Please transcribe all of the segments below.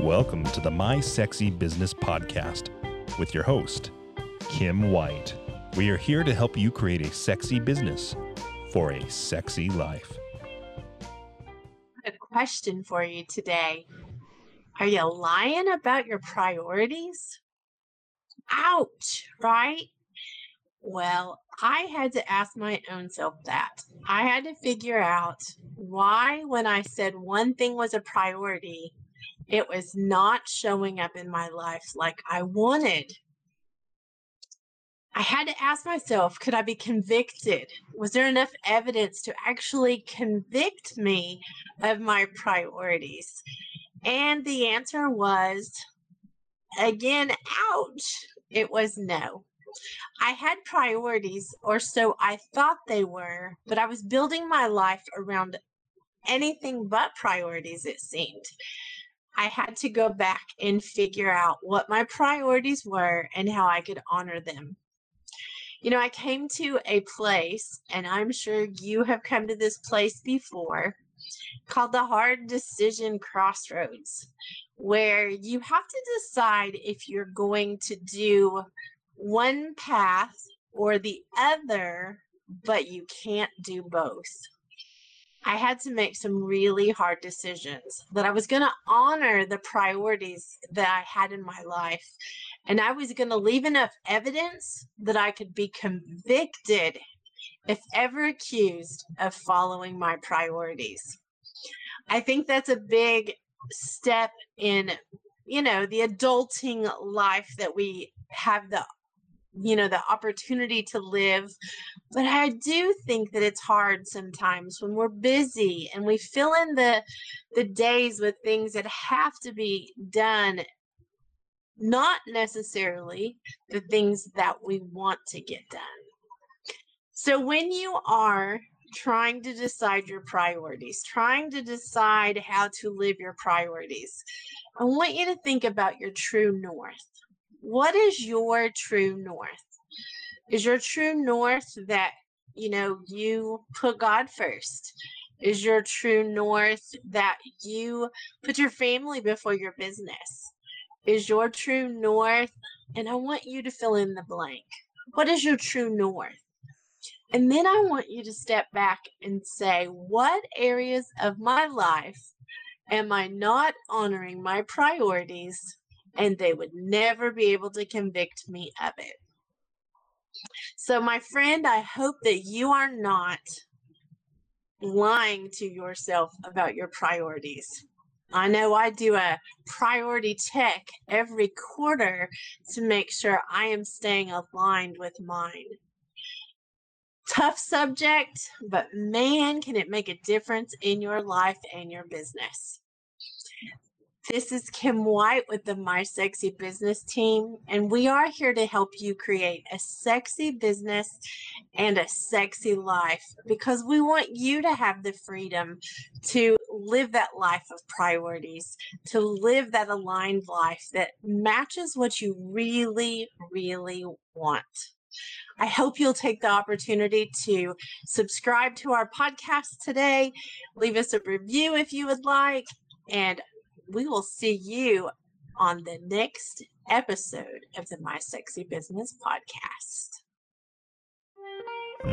Welcome to the My Sexy Business Podcast with your host, Kim White. We are here to help you create a sexy business for a sexy life. A question for you today Are you lying about your priorities? Ouch, right? Well, I had to ask my own self that. I had to figure out why, when I said one thing was a priority, it was not showing up in my life like I wanted. I had to ask myself could I be convicted? Was there enough evidence to actually convict me of my priorities? And the answer was again, ouch. It was no. I had priorities, or so I thought they were, but I was building my life around anything but priorities, it seemed. I had to go back and figure out what my priorities were and how I could honor them. You know, I came to a place, and I'm sure you have come to this place before, called the hard decision crossroads, where you have to decide if you're going to do one path or the other, but you can't do both. I had to make some really hard decisions that I was going to honor the priorities that I had in my life. And I was going to leave enough evidence that I could be convicted if ever accused of following my priorities. I think that's a big step in, you know, the adulting life that we have the you know the opportunity to live but i do think that it's hard sometimes when we're busy and we fill in the the days with things that have to be done not necessarily the things that we want to get done. So when you are trying to decide your priorities trying to decide how to live your priorities i want you to think about your true north what is your true north? Is your true north that, you know, you put God first? Is your true north that you put your family before your business? Is your true north, and I want you to fill in the blank. What is your true north? And then I want you to step back and say, what areas of my life am I not honoring my priorities and they would never be able to convict me of it. So, my friend, I hope that you are not lying to yourself about your priorities. I know I do a priority check every quarter to make sure I am staying aligned with mine. Tough subject, but man, can it make a difference in your life and your business. This is Kim White with the My Sexy Business team, and we are here to help you create a sexy business and a sexy life because we want you to have the freedom to live that life of priorities, to live that aligned life that matches what you really, really want. I hope you'll take the opportunity to subscribe to our podcast today, leave us a review if you would like, and we will see you on the next episode of the My Sexy Business podcast.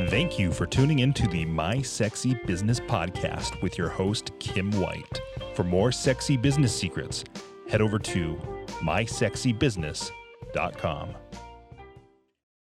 Thank you for tuning in to the My Sexy Business podcast with your host, Kim White. For more sexy business secrets, head over to mysexybusiness.com.